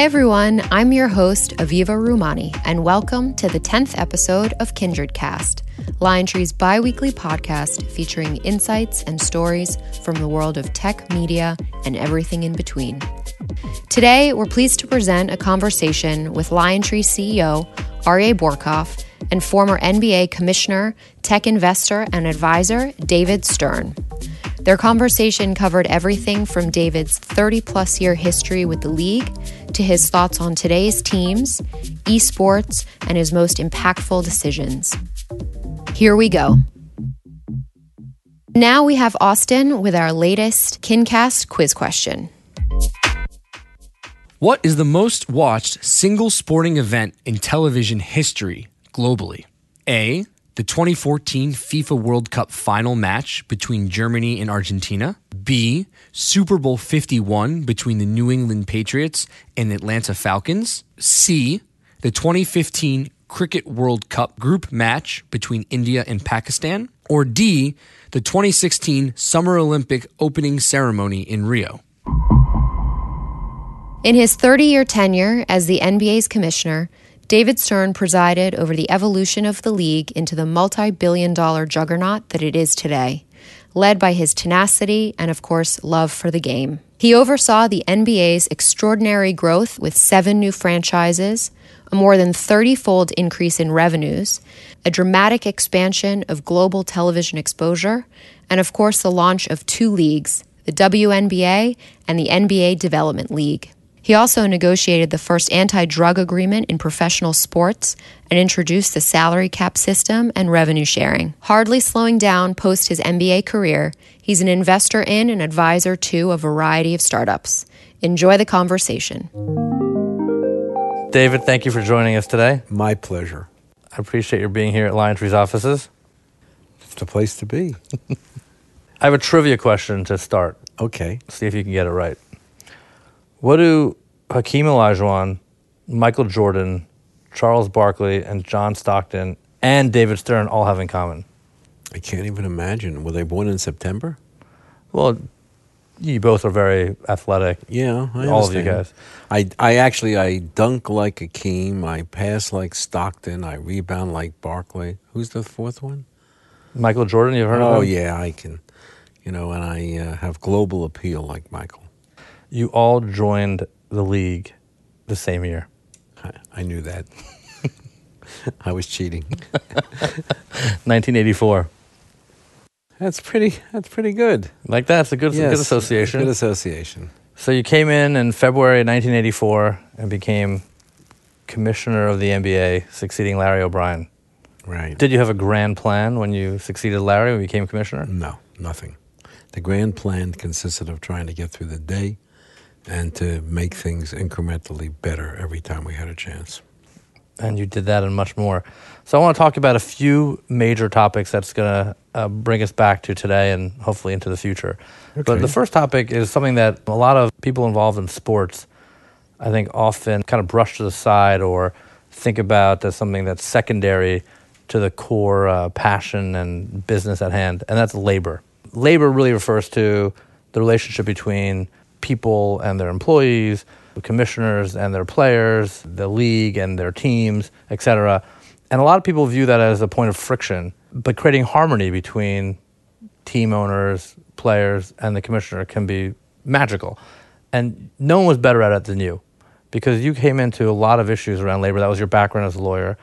Hey everyone, I'm your host, Aviva Rumani, and welcome to the 10th episode of KinCast, LionTree's bi weekly podcast featuring insights and stories from the world of tech, media, and everything in between. Today, we're pleased to present a conversation with LionTree CEO, Aryeh Bourkoff, and former NBA Commissioner, tech investor, and advisor, David Stern. Their conversation covered everything from David's 30 plus year history with the league to his thoughts on today's teams, esports, and his most impactful decisions. Here we go. Now we have Austin with our latest KinCast quiz question. What is the most watched single sporting event in television history globally? A the 2014 FIFA World Cup final match between Germany and Argentina. B. Super Bowl 51 between the New England Patriots and Atlanta Falcons. C. The 2015 Cricket World Cup group match between India and Pakistan. Or D. The 2016 Summer Olympic opening ceremony in Rio. In his 30 year tenure as the NBA's commissioner, David Stern presided over the evolution of the league into the multi billion dollar juggernaut that it is today, led by his tenacity and, of course, love for the game. He oversaw the NBA's extraordinary growth with seven new franchises, a more than 30 fold increase in revenues, a dramatic expansion of global television exposure, and, of course, the launch of two leagues, the WNBA and the NBA Development League. He also negotiated the first anti drug agreement in professional sports and introduced the salary cap system and revenue sharing. Hardly slowing down post his NBA career, he's an investor in and advisor to a variety of startups. Enjoy the conversation. David, thank you for joining us today. My pleasure. I appreciate your being here at LionTree's offices. It's the place to be. I have a trivia question to start. Okay. See if you can get it right. What do Hakeem Olajuwon, Michael Jordan, Charles Barkley, and John Stockton and David Stern all have in common? I can't even imagine. Were they born in September? Well, you both are very athletic. Yeah, I all of you guys. I, I actually I dunk like Akeem. I pass like Stockton. I rebound like Barkley. Who's the fourth one? Michael Jordan, you've heard oh of him? Oh yeah, I can. You know, and I uh, have global appeal like Michael. You all joined the league the same year. I, I knew that. I was cheating. 1984. That's pretty. That's pretty good. Like that, it's a good, Yes, good association. Good association. So you came in in February 1984 and became commissioner of the NBA, succeeding Larry O'Brien. Right. Did you have a grand plan when you succeeded Larry when you became commissioner? No, nothing. The grand plan consisted of trying to get through the day and to make things incrementally better every time we had a chance. And you did that and much more. So I want to talk about a few major topics that's going to uh, bring us back to today and hopefully into the future. But the first topic is something that a lot of people involved in sports, I think, often kind of brush to the side or think about as something that's secondary to the core uh, passion and business at hand, and that's labor. Labor really refers to the relationship between people and their employees, the commissioners and their players, the league and their teams, etc. And a lot of people view that as a point of friction, but creating harmony between team owners, players, and the commissioner can be magical. And no one was better at it than you because you came into a lot of issues around labor. That was your background as a lawyer.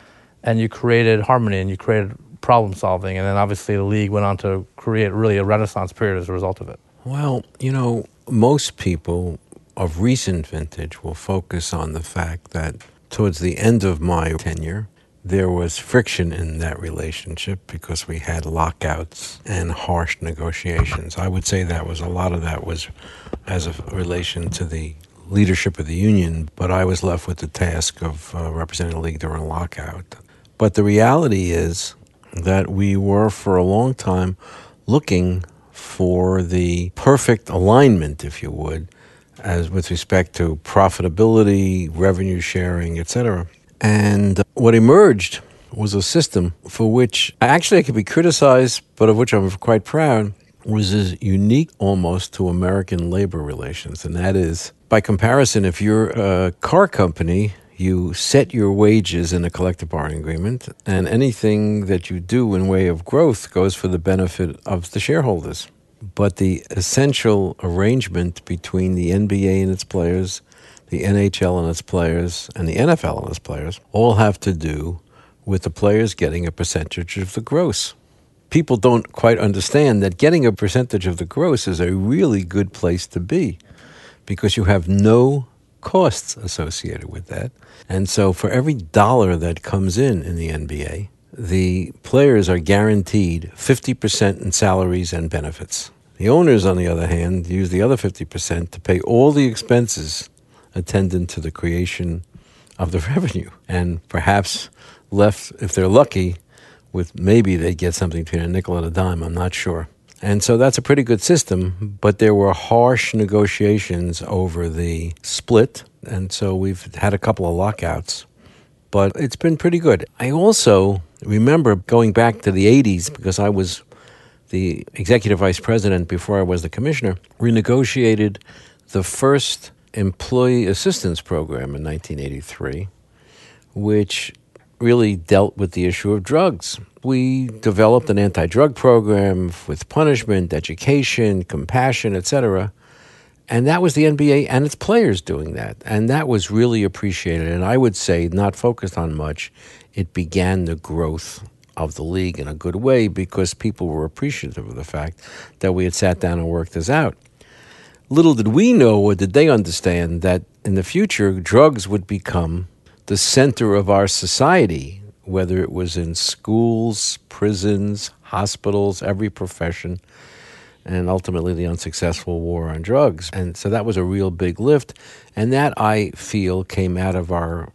And you created harmony and you created problem solving. And then obviously the league went on to create really a renaissance period as a result of it. Well, you know, most people of recent vintage will focus on the fact that towards the end of my tenure, there was friction in that relationship because we had lockouts and harsh negotiations. I would say that was a lot of that was as a relation to the leadership of the union, but I was left with the task of uh, representing the league during a lockout. But the reality is that we were for a long time looking for the perfect alignment, if you would, as with respect to profitability, revenue sharing, etc. And what emerged was a system for which actually I could be criticized, but of which I'm quite proud, was as unique almost to American labor relations, and that is By comparison, if you're a car company, you set your wages in a collective bargaining agreement, and anything that you do in way of growth goes for the benefit of the shareholders. But the essential arrangement between the NBA and its players, the NHL and its players, and the NFL and its players all have to do with the players getting a percentage of the gross. People don't quite understand that getting a percentage of the gross is a really good place to be because you have no costs associated with that. And so for every dollar that comes in in the NBA, the players are guaranteed 50% in salaries and benefits. The owners, on the other hand, use the other 50% to pay all the expenses attendant to the creation of the revenue. And perhaps left, if they're lucky, with maybe they get something between a nickel and a dime, I'm not sure. And so that's a pretty good system, but there were harsh negotiations over the split. And so we've had a couple of lockouts, but it's been pretty good. I also remember going back to the 80s because I was the executive vice president before I was the commissioner, renegotiated the first employee assistance program in 1983, which really dealt with the issue of drugs. We developed an anti drug program with punishment, education, compassion, etc. And that was the NBA and its players doing that. And that was really appreciated. And I would say, not focused on much, it began the growth of the league in a good way because people were appreciative of the fact that we had sat down and worked this out. Little did we know, or did they understand, that in the future, drugs would become the center of our society, whether it was in schools, prisons, hospitals, every profession, and ultimately the unsuccessful war on drugs. And so that was a real big lift. And that I feel came out of our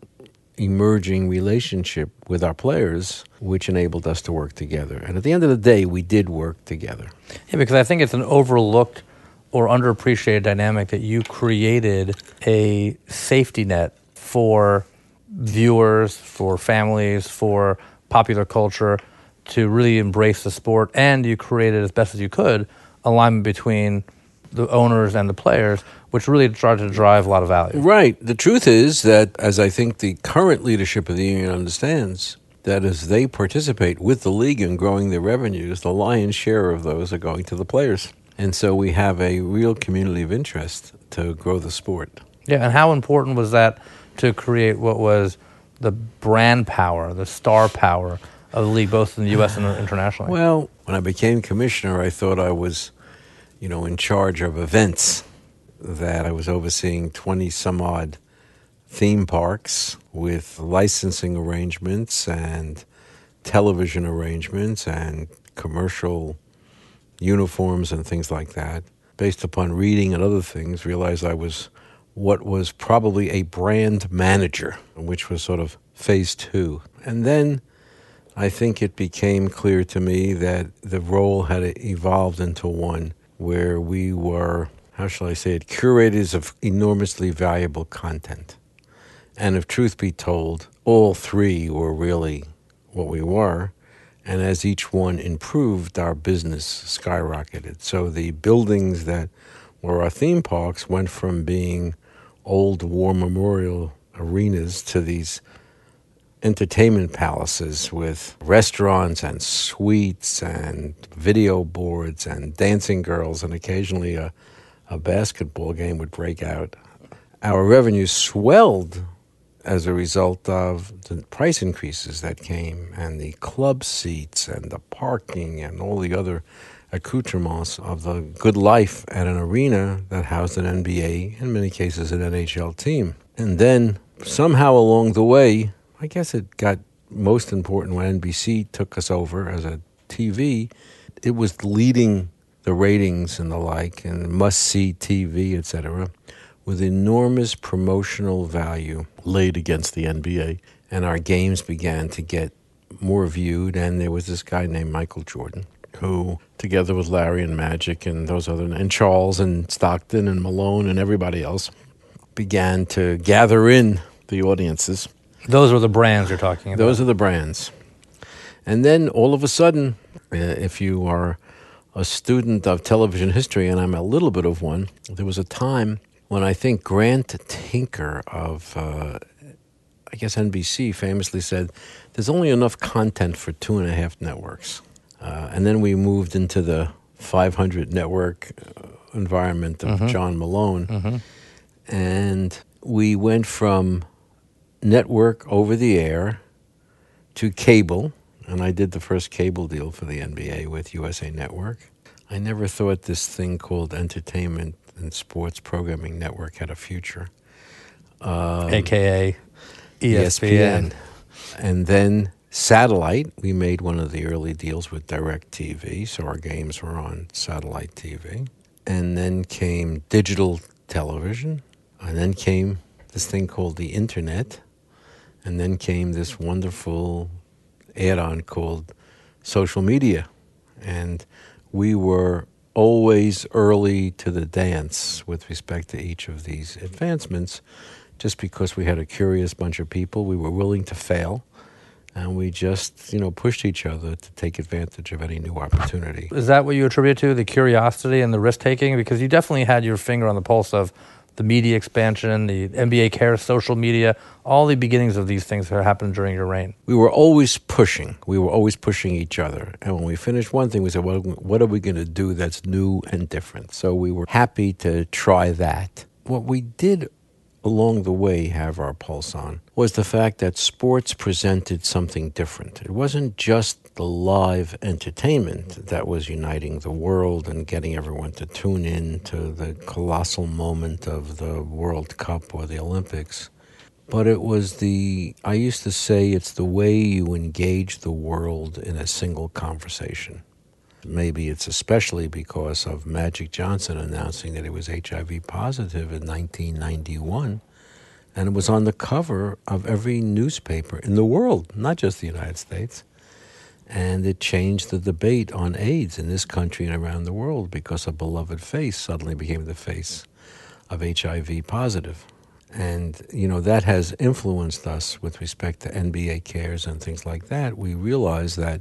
emerging relationship with our players, which enabled us to work together. And at the end of the day, we did work together. Yeah, because I think it's an overlooked or underappreciated dynamic that you created a safety net for viewers, for families, for popular culture to really embrace the sport, and you created as best as you could alignment between the owners and the players, which really tried to drive a lot of value. Right. The truth is that, as I think the current leadership of the union understands, that as they participate with the league in growing their revenues, the lion's share of those are going to the players. And so we have a real community of interest to grow the sport. Yeah, and how important was that to create what was the brand power, the star power of the league, both in the U.S. and internationally? Well, when I became commissioner, I thought I was, you know, in charge of events. That I was overseeing twenty some odd theme parks with licensing arrangements and television arrangements and commercial uniforms and things like that. Based upon reading and other things, realized I was what was probably a brand manager, which was sort of phase two. And then I think it became clear to me that the role had evolved into one where we were, how shall I say it, curators of enormously valuable content. And if truth be told, all three were really what we were. And as each one improved, our business skyrocketed. So the buildings that were our theme parks went from being old war memorial arenas to these entertainment palaces with restaurants and suites and video boards and dancing girls, and occasionally a, a basketball game would break out. Our revenue swelled as a result of the price increases that came and the club seats and the parking and all the other accoutrements of the good life at an arena that housed an NBA, in many cases an NHL team. And then somehow along the way, I guess it got most important when NBC took us over as a TV. It was leading the ratings and the like, and must see TV, etc., with enormous promotional value laid against the NBA. And our games began to get more viewed, and there was this guy named Michael Jordan who, together with Larry and Magic and those other, and Charles and Stockton and Malone and everybody else, began to gather in the audiences. Those are the brands you're talking about. Those are the brands. And then all of a sudden, uh, if you are a student of television history, and I'm a little bit of one, there was a time when I think Grant Tinker of, uh, I guess, NBC famously said, there's only enough content for two and a half networks. Uh, and then we moved into the 500 network uh, environment of John Malone. And we went from network over the air to cable. And I did the first cable deal for the NBA with USA Network. I never thought this thing called Entertainment and Sports Programming Network had a future. Um, AKA E ESPN. And then satellite, we made one of the early deals with DirecTV, so our games were on satellite TV. And then came digital television, and then came this thing called the internet, and then came this wonderful add on called social media. And we were always early to the dance with respect to each of these advancements just because we had a curious bunch of people. We were willing to fail. And we just, you know, pushed each other to take advantage of any new opportunity. Is that what you attribute to the curiosity and the risk taking? Because you definitely had your finger on the pulse of the media expansion, the NBA care, social media, all the beginnings of these things that happened during your reign. We were always pushing. We were always pushing each other. And when we finished one thing, we said, well, what are we going to do that's new and different? So we were happy to try that. What we did along the way have our pulse on was the fact that sports presented something different. It wasn't just the live entertainment that was uniting the world and getting everyone to tune in to the colossal moment of the World Cup or the Olympics. But it was the, I used to say, it's the way you engage the world in a single conversation. Maybe it's especially because of Magic Johnson announcing that he was HIV positive in 1991. And it was on the cover of every newspaper in the world, not just the United States. And it changed the debate on AIDS in this country and around the world because a beloved face suddenly became the face of HIV positive. And, you know, that has influenced us with respect to NBA cares and things like that. We realize that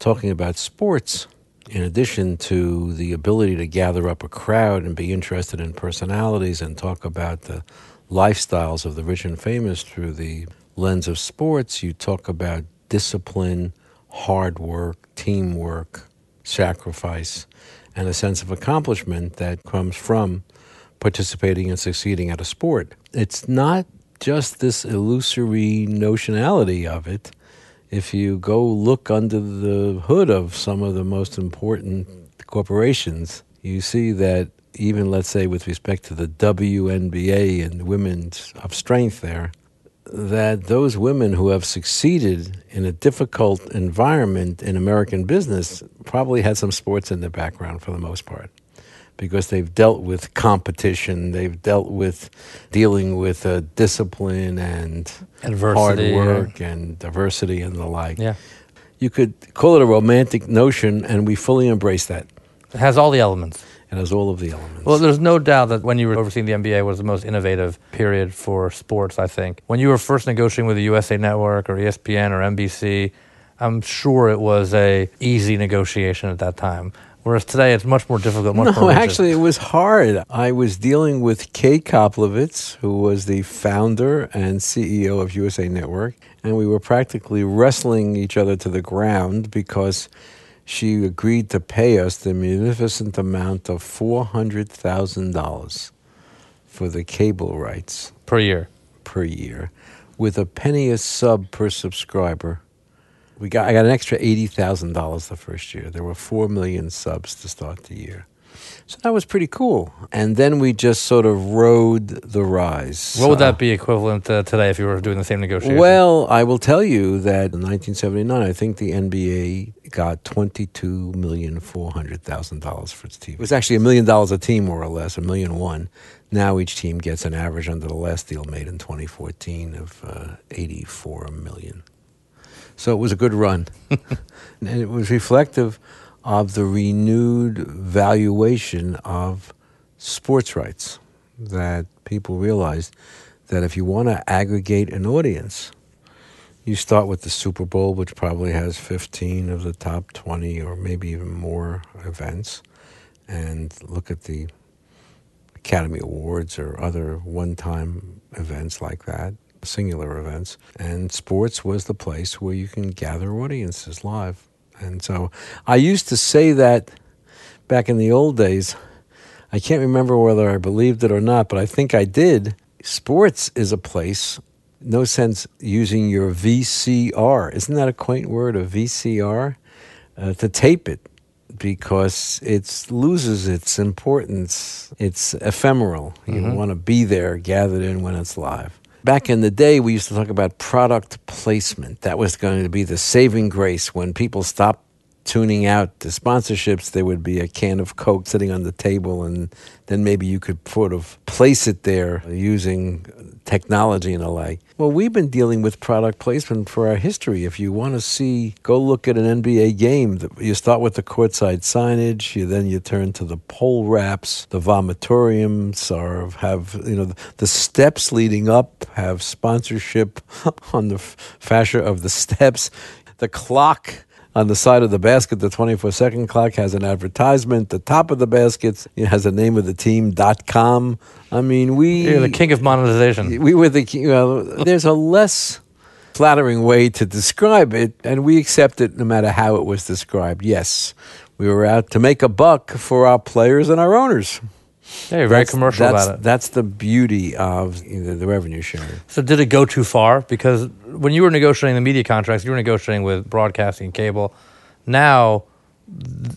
talking about sports, in addition to the ability to gather up a crowd and be interested in personalities and talk about the lifestyles of the rich and famous through the lens of sports, you talk about discipline, hard work, teamwork, sacrifice, and a sense of accomplishment that comes from participating and succeeding at a sport. It's not just this illusory notionality of it. If you go look under the hood of some of the most important corporations, you see that even, let's say, with respect to the WNBA and women's of strength there, that those women who have succeeded in a difficult environment in American business probably had some sports in their background for the most part because they've dealt with competition, they've dealt with dealing with uh, discipline and Adversity, hard work and diversity and the like. Yeah. You could call it a romantic notion, and we fully embrace that. It has all the elements. It has all of the elements. Well, there's no doubt that when you were overseeing the NBA was the most innovative period for sports, I think. When you were first negotiating with the USA Network or ESPN or NBC, I'm sure it was a easy negotiation at that time. Whereas today it's much more difficult, much no, more actually, it was hard. I was dealing with Kay Koplovitz, who was the founder and CEO of USA Network, and we were practically wrestling each other to the ground because she agreed to pay us the munificent amount of $400,000 for the cable rights per year. per year with a penny a sub per subscriber. We got I got an extra eighty thousand dollars the first year. There were four million subs to start the year. So that was pretty cool. And then we just sort of rode the rise. What would that be equivalent to today if you were doing the same negotiation? well, I will tell you that in 1979, I think the NBA got twenty-two million four hundred thousand dollars for its team. It was actually a million dollars a team, more or less, a million one. Now each team gets an average under the last deal made in 2014 of uh, 84 million. So it was a good run, and it was reflective of the renewed valuation of sports rights. That people realized that if you want to aggregate an audience, you start with the Super Bowl, which probably has 15 of the top 20 or maybe even more events, and look at the Academy Awards or other one time events like that, singular events. And sports was the place where you can gather audiences live. And so I used to say that back in the old days. I can't remember whether I believed it or not, but I think I did. Sports is a place, no sense using your VCR. Isn't that a quaint word, a VCR? Uh, to tape it because it loses its importance. It's ephemeral. You mm-hmm. want to be there, gathered in when it's live. Back in the day, we used to talk about product placement. That was going to be the saving grace when people stopped tuning out the sponsorships, there would be a can of Coke sitting on the table, and then maybe you could sort of place it there using technology and the like. Well, we've been dealing with product placement for our history. If you want to see, go look at an NBA game. You start with the courtside signage, you then you turn to the pole wraps, the vomitoriums, or have you know the steps leading up have sponsorship on the fascia of the steps. The clock on the side of the basket, the 24 second clock has an advertisement. The top of the basket has the name of the team, dot com. I mean, we. You're the king of monetization. We were the king. Well, there's a less flattering way to describe it, and we accept it no matter how it was described. Yes, we were out to make a buck for our players and our owners. Yeah, you're very that's, commercial that's, about it. That's the beauty of the, the revenue sharing. So, did it go too far? Because when you were negotiating the media contracts, you were negotiating with broadcasting and cable. Now,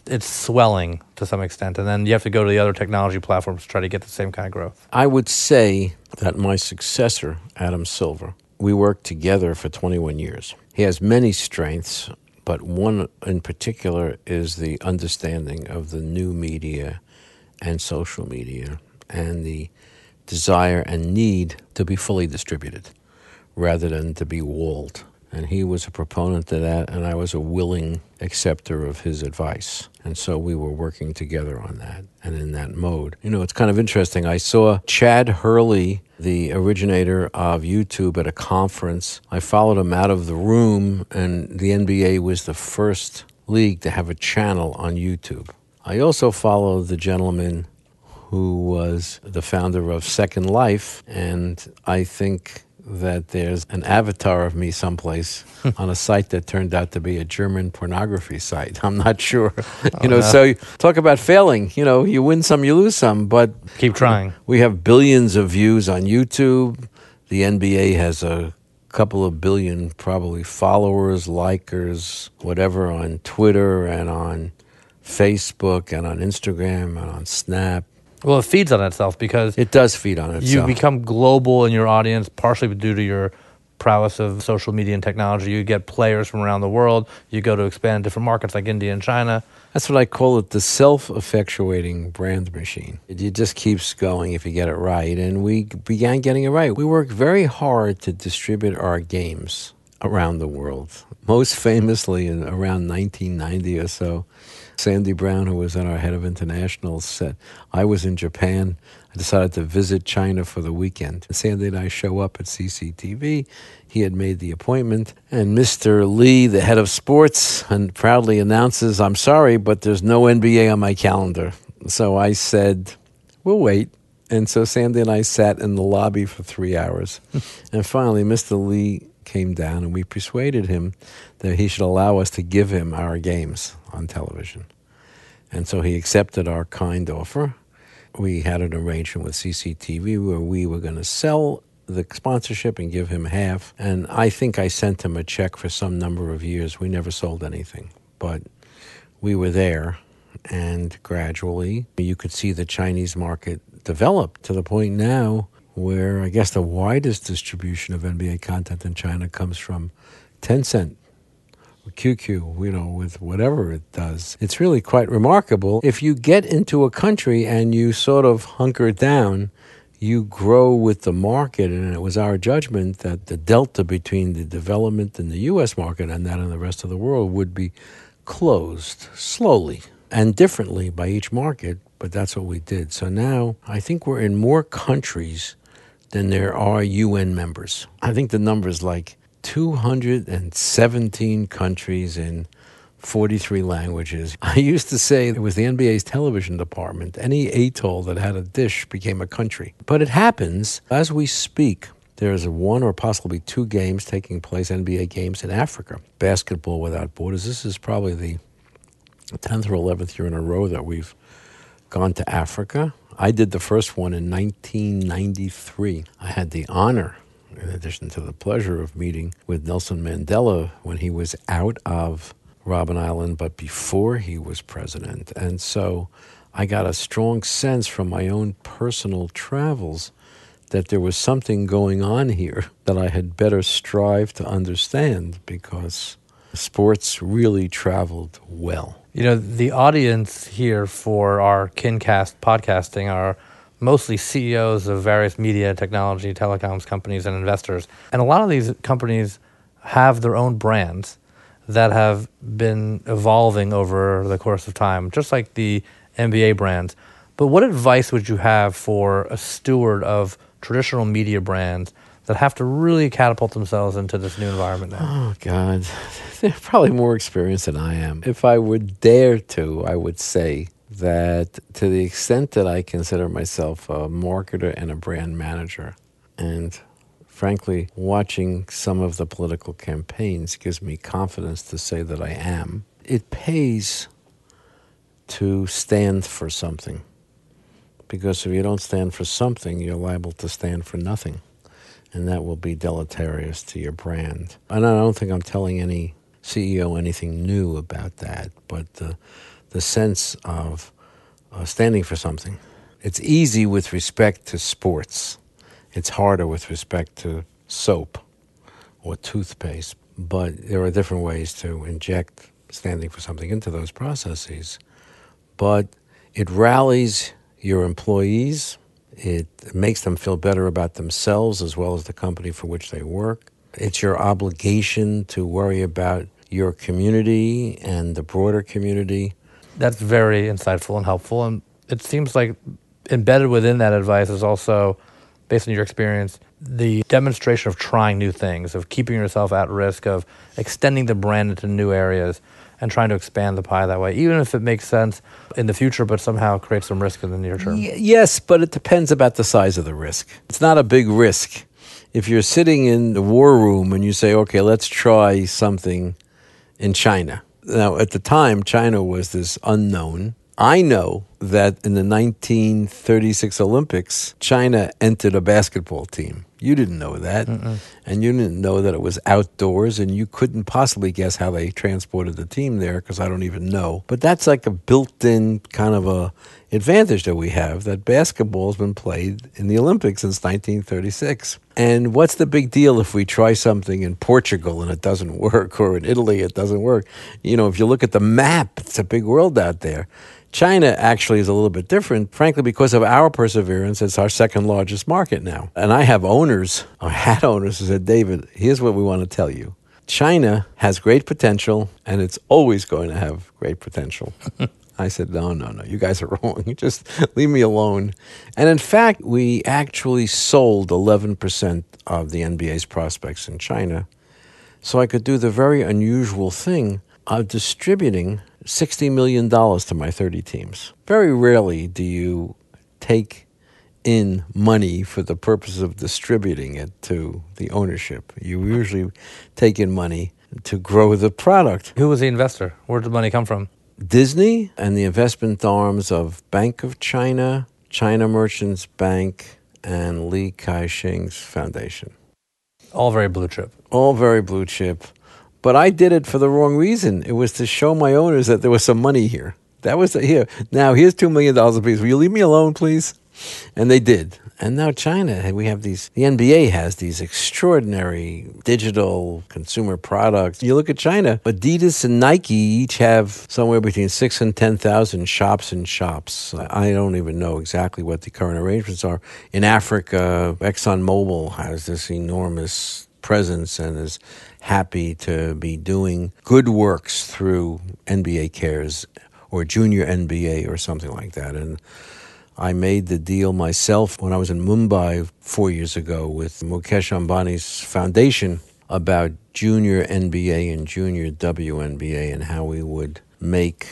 it's swelling to some extent, and then you have to go to the other technology platforms to try to get the same kind of growth. I would say that my successor, Adam Silver, we worked together for 21 years. He has many strengths, but one in particular is the understanding of the new media and social media and the desire and need to be fully distributed rather than to be walled. And he was a proponent of that, and I was a willing acceptor of his advice. And so we were working together on that and in that mode. You know, it's kind of interesting. I saw Chad Hurley, the originator of YouTube, at a conference. I followed him out of the room, and the NBA was the first league to have a channel on YouTube. I also follow the gentleman who was the founder of Second Life, and I think that there's an avatar of me someplace on a site that turned out to be a German pornography site. I'm not sure. Oh, you know, no. so talk about failing. You know, you win some, you lose some, but keep trying. We have billions of views on YouTube. The NBA has a couple of billion probably followers, likers, whatever on Twitter and on Facebook and on Instagram and on Snap. Well, it feeds on itself because it does feed on itself. You become global in your audience, partially due to your prowess of social media and technology. You get players from around the world. You go to expand different markets like India and China. That's what I call it the self effectuating brand machine. It just keeps going if you get it right. And we began getting it right. We worked very hard to distribute our games around the world. Most famously in around 1990 or so, Sandy Brown, who was then our head of international, said, I was in Japan. I decided to visit China for the weekend. Sandy and I show up at CCTV. He had made the appointment, and Mr. Lee, the head of sports, and proudly announces, I'm sorry, but there's no NBA on my calendar. So I said, We'll wait. And so Sandy and I sat in the lobby for three hours. and finally, Mr. Lee came down and we persuaded him that he should allow us to give him our games on television. And so he accepted our kind offer. We had an arrangement with CCTV where we were going to sell the sponsorship and give him half. And I think I sent him a check for some number of years. We never sold anything, but we were there. And gradually, you could see the Chinese market develop to the point now where I guess the widest distribution of NBA content in China comes from Tencent. QQ, you know, with whatever it does. It's really quite remarkable. If you get into a country and you sort of hunker down, you grow with the market. And it was our judgment that the delta between the development in the US market and that in the rest of the world would be closed slowly and differently by each market. But that's what we did. So now I think we're in more countries than there are UN members. I think the number is like 217 countries in 43 languages. I used to say it was the NBA's television department. Any atoll that had a dish became a country. But it happens as we speak. There's one or possibly two games taking place, NBA games in Africa. Basketball without borders. This is probably the 10th or 11th year in a row that we've gone to Africa. I did the first one in 1993. I had the honor, in addition to the pleasure, of meeting with Nelson Mandela when he was out of Robben Island, but before he was president. And so I got a strong sense from my own personal travels that there was something going on here that I had better strive to understand because sports really traveled well. You know, the audience here for our KinCast podcasting are mostly CEOs of various media, technology, telecoms companies, and investors. And a lot of these companies have their own brands that have been evolving over the course of time, just like the NBA brands. But what advice would you have for a steward of traditional media brands that have to really catapult themselves into this new environment now? Oh, God. They're probably more experienced than I am. If I would dare to, I would say that to the extent that I consider myself a marketer and a brand manager, and frankly, watching some of the political campaigns gives me confidence to say that I am, it pays to stand for something because if you don't stand for something, you're liable to stand for nothing. And that will be deleterious to your brand. And I don't think I'm telling any CEO anything new about that, but the, the sense of uh, standing for something. It's easy with respect to sports, it's harder with respect to soap or toothpaste. But there are different ways to inject standing for something into those processes. But it rallies your employees. It makes them feel better about themselves as well as the company for which they work. It's your obligation to worry about your community and the broader community. That's very insightful and helpful. And it seems like embedded within that advice is also, based on your experience, the demonstration of trying new things, of keeping yourself at risk, of extending the brand into new areas and trying to expand the pie that way, even if it makes sense in the future, but somehow creates some risk in the near term. Y- yes, but it depends about the size of the risk. It's not a big risk. If you're sitting in the war room and you say, okay, let's try something in China. Now, at the time, China was this unknown. I know that in the 1936 Olympics, China entered a basketball team. You didn't know that. Mm-mm. And you didn't know that it was outdoors, and you couldn't possibly guess how they transported the team there because I don't even know. But that's like a built in kind of a advantage that we have that basketball has been played in the Olympics since 1936. And what's the big deal if we try something in Portugal and it doesn't work, or in Italy it doesn't work? You know, if you look at the map, it's a big world out there. China actually is a little bit different, frankly, because of our perseverance. It's our second largest market now. And I have owners, or hat owners, who said, David, here's what we want to tell you. China has great potential, and it's always going to have great potential. I said, no, no, no, you guys are wrong. Just leave me alone. And in fact, we actually sold 11% of the NBA's prospects in China. So I could do the very unusual thing of distributing $60 million to my 30 teams. Very rarely do you take in money for the purpose of distributing it to the ownership. You usually take in money to grow the product. Who was the investor? Where did the money come from? Disney and the investment arms of Bank of China, China Merchants Bank, and Li Ka-shing's foundation. All very blue chip. All very blue chip. But I did it for the wrong reason. It was to show my owners that there was some money here. That was the, here. Now here's two million dollars apiece. Will you leave me alone, please? And they did. And now China, we have these. The NBA has these extraordinary digital consumer products. You look at China, Adidas and Nike each have somewhere between six and ten thousand shops and shops. I don't even know exactly what the current arrangements are. In Africa, ExxonMobil has this enormous presence and is happy to be doing good works through NBA Cares or Junior NBA or something like that. And I made the deal myself when I was in Mumbai four years ago with Mukesh Ambani's foundation. about junior NBA and junior WNBA and how we would make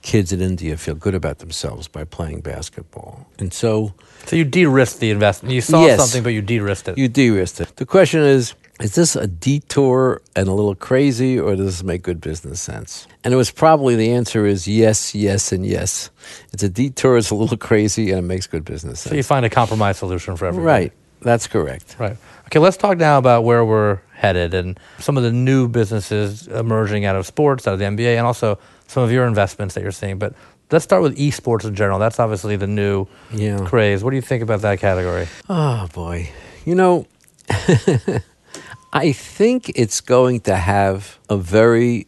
kids in India feel good about themselves by playing basketball. And so So you de-risked the investment. You saw Yes. something, but you de-risked it. you de-risked it. The question is, is this a detour and a little crazy, or does this make good business sense? And it was probably the answer is yes, yes, and yes. It's a detour, it's a little crazy, and it makes good business sense. so you find a compromise solution for everybody. Right, that's correct. Right. Okay, let's talk now about where we're headed and some of the new businesses emerging out of sports, out of the NBA, and also some of your investments that you're seeing. But let's start with esports in general. That's obviously the new Yeah. craze. What do you think about that category? Oh boy. You know, I think it's going to have a very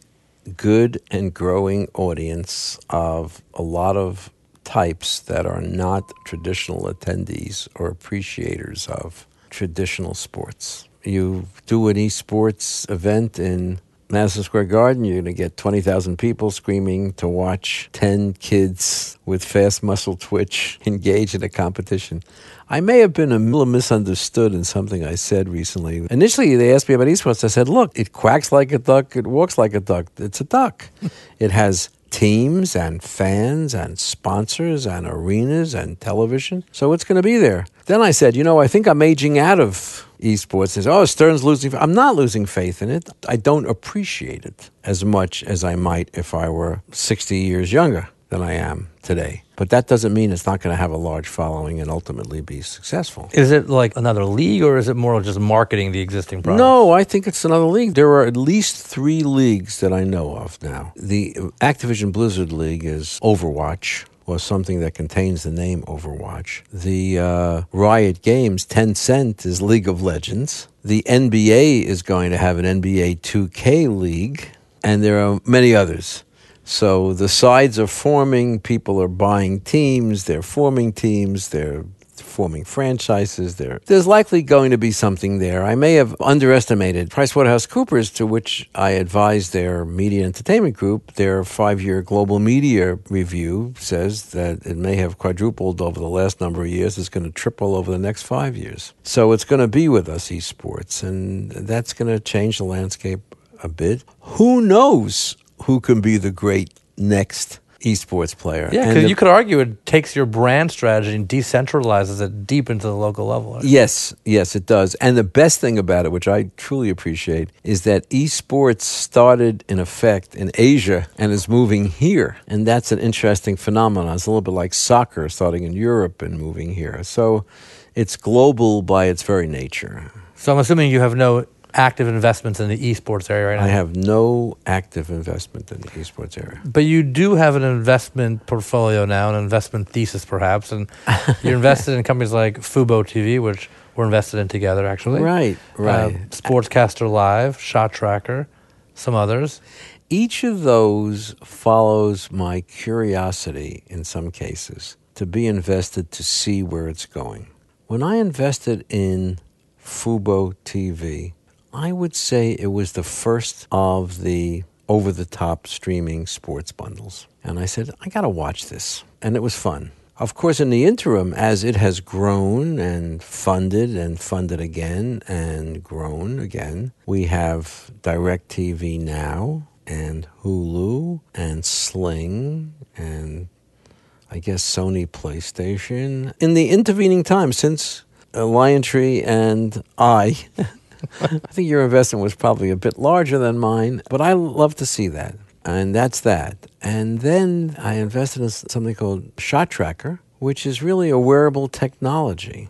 good and growing audience of a lot of types that are not traditional attendees or appreciators of traditional sports. You do an esports event in Madison Square Garden, you're going to get 20,000 people screaming to watch 10 kids with fast muscle twitch engage in a competition. I may have been a little misunderstood in something I said recently. Initially, they asked me about esports. I said, look, it quacks like a duck, it walks like a duck. It's a duck. it has teams and fans and sponsors and arenas and television. So it's going to be there. Then I said, you know, I think I'm aging out of esports. Said, oh, Stern's losing. I'm not losing faith in it. I don't appreciate it as much as I might if I were 60 years younger than I am today. But that doesn't mean it's not going to have a large following and ultimately be successful. Is it like another league, or is it more just marketing the existing product? No, I think it's another league. There are at least three leagues that I know of now. The Activision Blizzard League is Overwatch, or something that contains the name Overwatch. The uh, Riot Games, Tencent, is League of Legends. The NBA is going to have an NBA 2K League, and there are many others. So the sides are forming, people are buying teams, they're forming teams, they're forming franchises. There, there's likely going to be something there. I may have underestimated PricewaterhouseCoopers, to which I advise their media entertainment group. Their five-year global media review says that it may have quadrupled over the last number of years. It's going to triple over the next five years. So it's going to be with us, esports, and that's going to change the landscape a bit. Who knows who can be the great next esports player? Yeah, because you could argue it takes your brand strategy and decentralizes it deep into the local level. Yes, yes, it does. And the best thing about it, which I truly appreciate, is that esports started in effect in Asia and is moving here. And that's an interesting phenomenon. It's a little bit like soccer starting in Europe and moving here. So it's global by its very nature. So I'm assuming you have no active investments in the esports area right now. I have no active investment in the esports area. But you do have an investment portfolio now, an investment thesis perhaps, and you're invested in companies like Fubo TV, which we're invested in together actually. Right, right. Uh, Sportscaster Live, Shot Tracker, some others. Each of those follows my curiosity in some cases to be invested to see where it's going. When I invested in Fubo TV, I would say it was the first of the over the top streaming sports bundles. And I said, I got to watch this. And it was fun. Of course, in the interim, as it has grown and funded and funded again and grown again, we have DirecTV Now and Hulu and Sling and I guess Sony PlayStation. In the intervening time, since uh, Liontree and I, I think your investment was probably a bit larger than mine, but I love to see that. And that's that. And then I invested in something called Shot Tracker, which is really a wearable technology,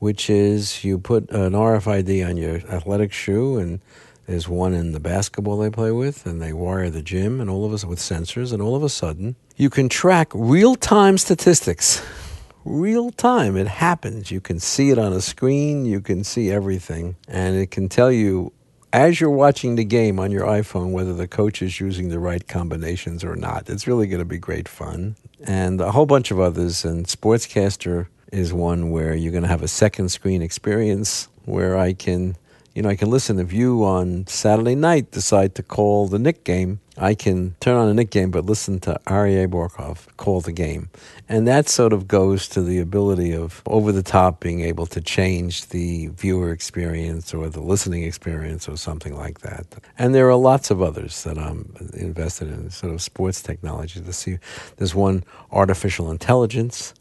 which is you put an RFID on your athletic shoe and there's one in the basketball they play with, and they wire the gym, and all of us with sensors, and all of a sudden, you can track real time statistics. Real time, it happens. You can see it on a screen, you can see everything, and it can tell you as you're watching the game on your iPhone whether the coach is using the right combinations or not. It's really going to be great fun. And a whole bunch of others, and Sportscaster is one where you're going to have a second screen experience where I can You know, I can listen if you on Saturday night decide to call the Knick game. I can turn on the Knick game, but listen to Aryeh Bourkoff call the game. And that sort of goes to the ability of over the top being able to change the viewer experience or the listening experience or something like that. And there are lots of others that I'm invested in, sort of sports technology. There's one artificial intelligence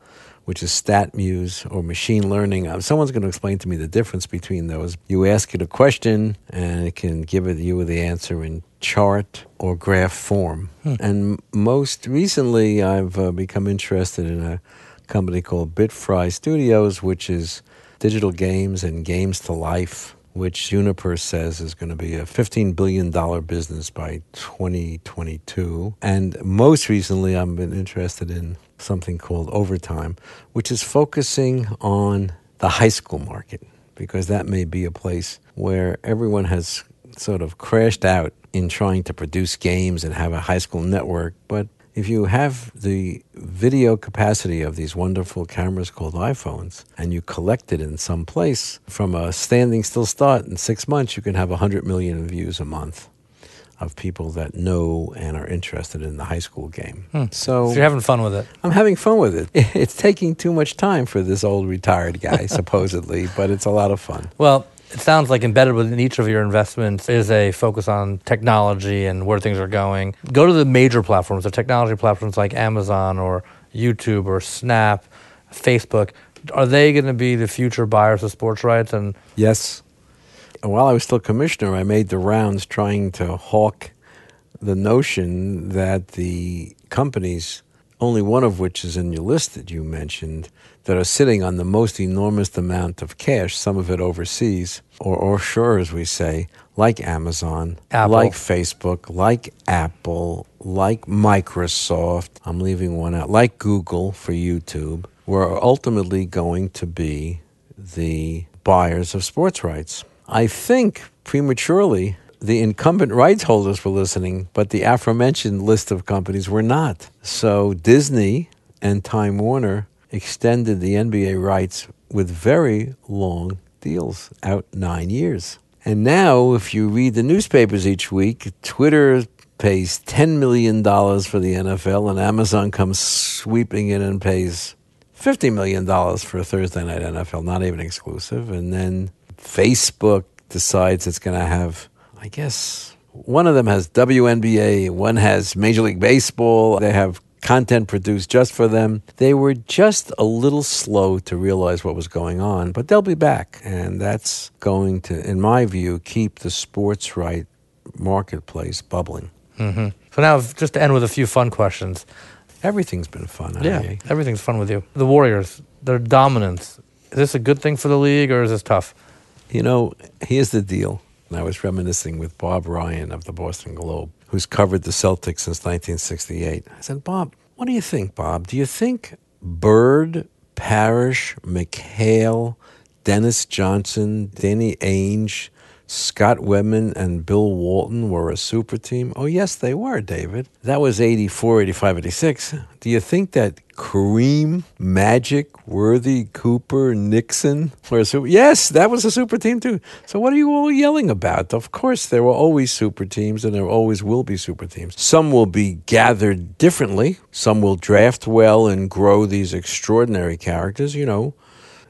which is StatMuse or machine learning. Uh, someone's going to explain to me the difference between those. You ask it a question, and it can give it you the answer in chart or graph form. Hmm. And most recently, I've uh, become interested in a company called Bitfry Studios, which is digital games and games to life which Juniper says is going to be a $15 billion business by 2022. And most recently, I've been interested in something called Overtime, which is focusing on the high school market, because that may be a place where everyone has sort of crashed out in trying to produce games and have a high school network, but if you have the video capacity of these wonderful cameras called iPhones and you collect it in some place from a standing still start in six months, you can have 100 million views a month of people that know and are interested in the high school game. Hmm. So, so, you're having fun with it. I'm having fun with it. It's taking too much time for this old retired guy, supposedly, but it's a lot of fun. Well, it sounds like embedded within each of your investments is a focus on technology and where things are going. Go to the major platforms, the technology platforms like Amazon or YouTube or Snap, Facebook. Are they going to be the future buyers of sports rights? And yes. While I was still commissioner, I made the rounds trying to hawk the notion that the companies, only one of which is in your list that you mentioned, that are sitting on the most enormous amount of cash, some of it overseas or offshore, as we say, like Amazon, Apple. like Facebook, like Apple, like Microsoft. I'm leaving one out, like Google for YouTube, were ultimately going to be the buyers of sports rights. I think prematurely the incumbent rights holders were listening, but the aforementioned list of companies were not. So Disney and Time Warner extended the NBA rights with very long deals out nine years. And now, if you read the newspapers each week, Twitter pays $10 million for the NFL, and Amazon comes sweeping in and pays $50 million for a Thursday night NFL, not even exclusive. And then Facebook decides it's going to have, I guess, one of them has WNBA, one has Major League Baseball. They have content produced just for them. They were just a little slow to realize what was going on, but they'll be back. And that's going to, in my view, keep the sports right marketplace bubbling. Mm-hmm. So now, just to end with a few fun questions. Everything's been fun. Yeah, everything's fun with you. The Warriors, their dominance. Is this a good thing for the league or is this tough? You know, here's the deal. I was reminiscing with Bob Ryan of the Boston Globe who's covered the Celtics since 1968. I said, Bob, what do you think, Bob? Do you think Bird, Parish, McHale, Dennis Johnson, Danny Ainge, Scott Wedman and Bill Walton were a super team? Oh, yes, they were, David. That was 84, 85, 86. Do you think that Kareem, Magic, Worthy, Cooper, Nixon were a super? Yes, that was a super team, too. So what are you all yelling about? Of course, there were always super teams, and there always will be super teams. Some will be gathered differently. Some will draft well and grow these extraordinary characters, you know.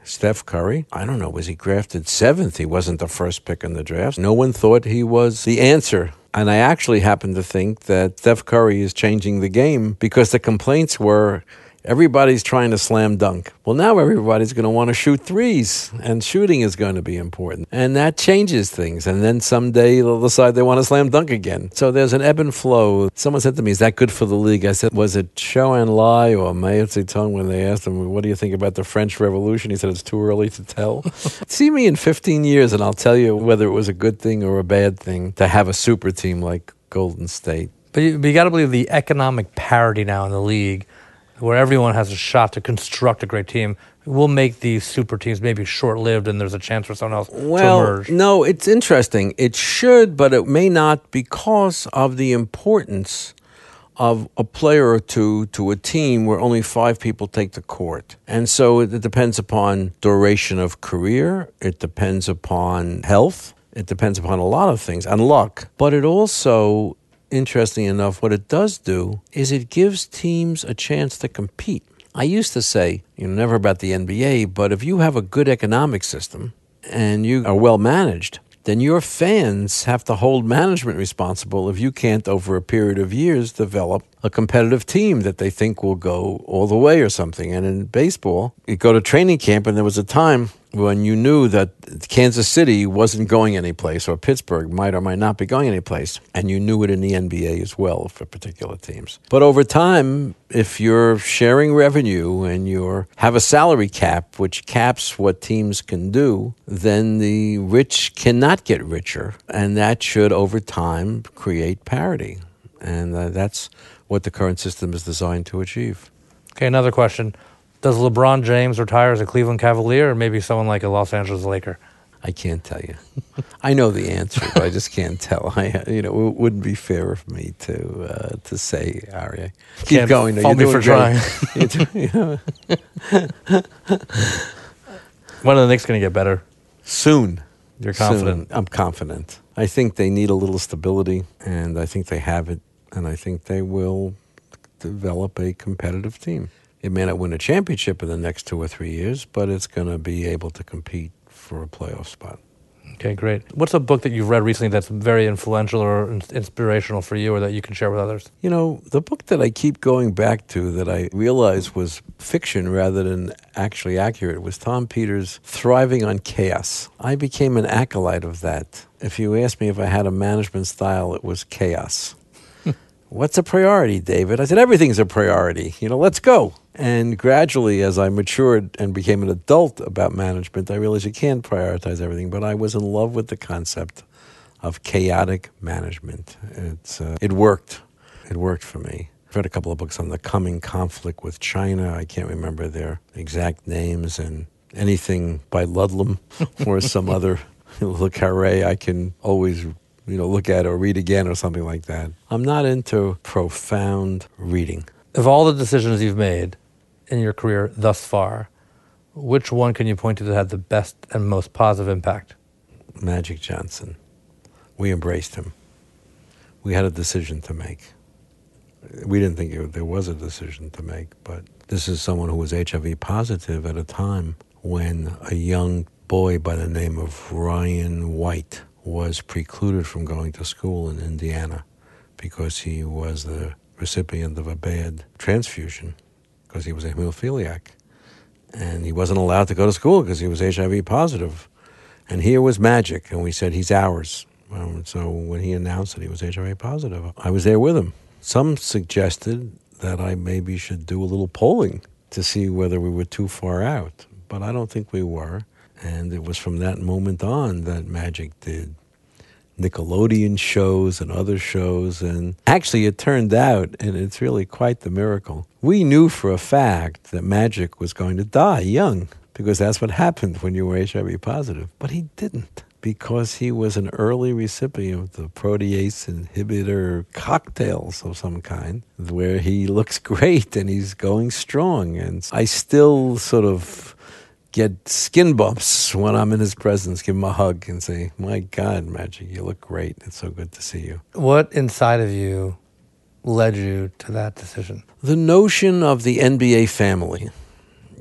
Steph Curry. I don't know, was he drafted seventh? He wasn't the first pick in the draft. No one thought he was the answer. And I actually happen to think that Steph Curry is changing the game because the complaints were everybody's trying to slam dunk. Well, now everybody's going to want to shoot threes, and shooting is going to be important. And that changes things. And then someday they'll decide they want to slam dunk again. So there's an ebb and flow. Someone said to me, Is that good for the league? I said, Was it Zhou Enlai or Mao Zedong when they asked him, What do you think about the French Revolution? He said, It's too early to tell. See me in 15 years, and I'll tell you whether it was a good thing or a bad thing to have a super team like Golden State. But you, you got to believe the economic parity now in the league where everyone has a shot to construct a great team will make these super teams maybe short lived and there's a chance for someone else well, to emerge. No, it's interesting. It should, but it may not because of the importance of a player or two to a team where only five people take the court. And so it depends upon duration of career, it depends upon health. It depends upon a lot of things and luck. But it also, interesting enough, what it does do is it gives teams a chance to compete. I used to say, you know, never about the NBA, but if you have a good economic system and you are well managed, then your fans have to hold management responsible if you can't, over a period of years, develop a competitive team that they think will go all the way or something. And in baseball, you go to training camp, and there was a time when you knew that Kansas City wasn't going anyplace or Pittsburgh might or might not be going anyplace, and you knew it in the NBA as well for particular teams. But over time, if you're sharing revenue and you have a salary cap which caps what teams can do, then the rich cannot get richer, and that should over time create parity. And uh, that's what the current system is designed to achieve. Okay, another question. Does LeBron James retire as a Cleveland Cavalier or maybe someone like a Los Angeles Laker? I can't tell you. I know the answer, but I just can't tell. I, you know, it wouldn't be fair of me to uh, to say, Aryeh. Keep Can't going. fault me for trying. You're doing- you know, When are the Knicks going to get better? soon. You're confident. Soon. I'm confident. I think they need a little stability, and I think they have it, and I think they will develop a competitive team. It may not win a championship in the next two or three years, but it's going to be able to compete for a playoff spot. Okay, great. What's a book that you've read recently that's very influential or in- inspirational for you or that you can share with others? You know, the book that I keep going back to that I realized was fiction rather than actually accurate was Tom Peters' Thriving on Chaos. I became an acolyte of that. If you asked me if I had a management style, it was chaos. What's a priority, David? I said, everything's a priority. You know, let's go. And gradually, as I matured and became an adult about management, I realized you can't prioritize everything. But I was in love with the concept of chaotic management. It's, uh, it worked. It worked for me. I've read a couple of books on the coming conflict with China. I can't remember their exact names and anything by Ludlum or some other Le Carre I can always you know look at or read again or something like that. I'm not into profound reading. Of all the decisions you've made in your career thus far, which one can you point to that had the best and most positive impact? Magic Johnson. We embraced him. We had a decision to make. We didn't think it, there was a decision to make, but this is someone who was HIV positive at a time when a young boy by the name of Ryan White was precluded from going to school in Indiana because he was the recipient of a bad transfusion because he was a hemophiliac. And he wasn't allowed to go to school because he was HIV positive. And here was magic, and we said, He's ours. Um, so when he announced that he was HIV positive, I was there with him. Some suggested that I maybe should do a little polling to see whether we were too far out, but I don't think we were. And it was from that moment on that Magic did Nickelodeon shows and other shows. And actually, it turned out, and it's really quite the miracle, we knew for a fact that Magic was going to die young because that's what happened when you were HIV positive. But he didn't because he was an early recipient of the protease inhibitor cocktails of some kind, where he looks great and he's going strong. And I still sort of get skin bumps when I'm in his presence, give him a hug and say, My God, Magic, you look great. It's so good to see you. What inside of you led you to that decision? The notion of the NBA family.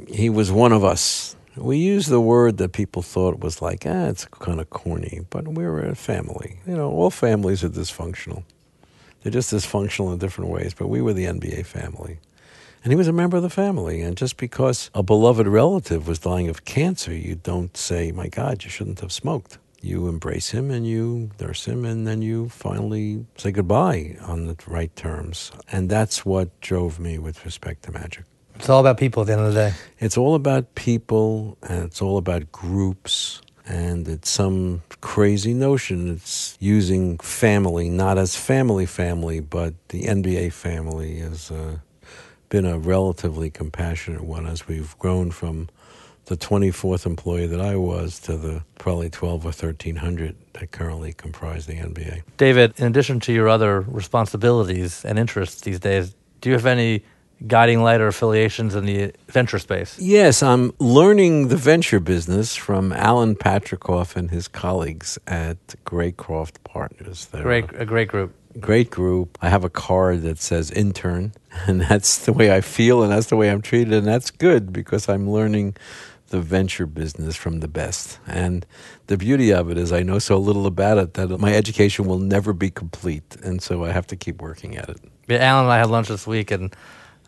He was one of us. We used the word that people thought was like, ah, it's kind of corny, but we were a family. You know, all families are dysfunctional. They're just dysfunctional in different ways, but we were the NBA family. And he was a member of the family. And just because a beloved relative was dying of cancer, you don't say, my God, you shouldn't have smoked. You embrace him and you nurse him, and then you finally say goodbye on the right terms. And that's what drove me with respect to magic. It's all about people at the end of the day. It's all about people and it's all about groups. And it's some crazy notion. It's using family, not as family family, but the NBA family as uh, been a relatively compassionate one as we've grown from the 24th employee that I was to the probably 12 or 1300 that currently comprise the NBA. David, in addition to your other responsibilities and interests these days, do you have any guiding light or affiliations in the venture space. Yes, I'm learning the venture business from Alan Patricof and his colleagues at Greycroft Partners. They're great, a great group. Great group. I have a card that says intern, and that's the way I feel, and that's the way I'm treated, and that's good because I'm learning the venture business from the best. And the beauty of it is, I know so little about it that my education will never be complete, and so I have to keep working at it. Yeah, Alan and I had lunch this week, and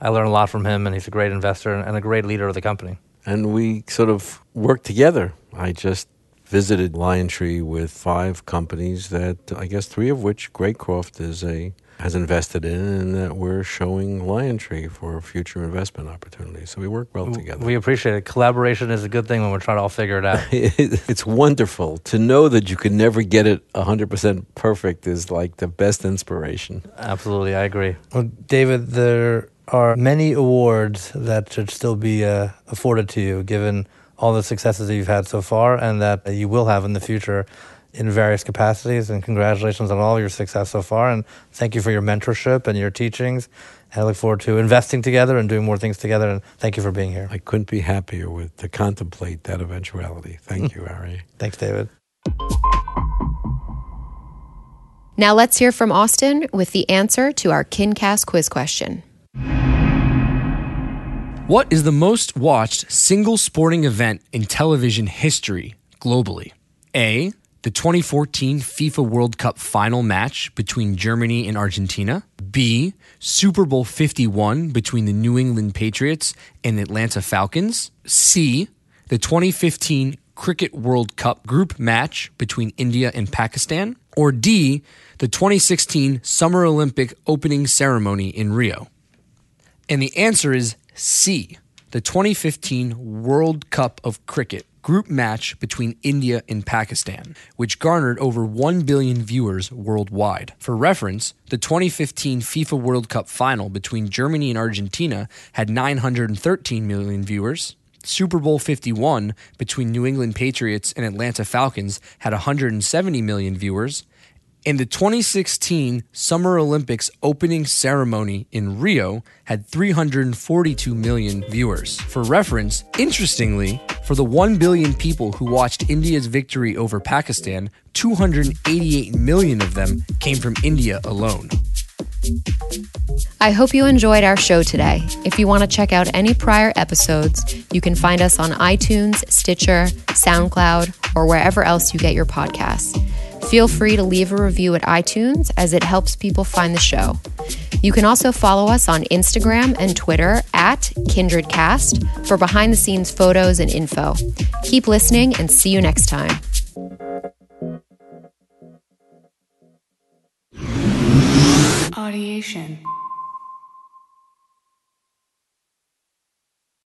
I learned a lot from him, and he's a great investor and a great leader of the company. And we sort of work together. I just visited LionTree with five companies that I guess three of which Greycroft is a has invested in and that we're showing LionTree for future investment opportunities. So we work well together. We appreciate it. Collaboration is a good thing when we're trying to all figure it out. it's wonderful to know that you can never get it 100% perfect is like the best inspiration. Absolutely, I agree. Well, David, there are many awards that should still be uh, afforded to you given all the successes that you've had so far and that you will have in the future in various capacities. And congratulations on all your success so far. And thank you for your mentorship and your teachings. And I look forward to investing together and doing more things together. And thank you for being here. I couldn't be happier with to contemplate that eventuality. Thank mm. you, Ari. Thanks, David. Now let's hear from Austin with the answer to our KinCast quiz question. What is the most watched single sporting event in television history globally? A. The 2014 FIFA World Cup final match between Germany and Argentina. B. Super Bowl 51 between the New England Patriots and Atlanta Falcons. C. The 2015 Cricket World Cup group match between India and Pakistan. Or D. The 2016 Summer Olympic opening ceremony in Rio. And the answer is C, the 2015 World Cup of Cricket group match between India and Pakistan, which garnered over 1 billion viewers worldwide. For reference, the 2015 FIFA World Cup final between Germany and Argentina had 913 million viewers. Super Bowl 51 between New England Patriots and Atlanta Falcons had 170 million viewers, and the 2016 Summer Olympics opening ceremony in Rio had 342 million viewers. For reference, interestingly, for the 1 billion people who watched India's victory over Pakistan, 288 million of them came from India alone. I hope you enjoyed our show today. If you want to check out any prior episodes, you can find us on iTunes, Stitcher, SoundCloud, or wherever else you get your podcasts. Feel free to leave a review at iTunes as it helps people find the show. You can also follow us on Instagram and Twitter at KindredCast for behind the scenes photos and info. Keep listening and see you next time. Audiation.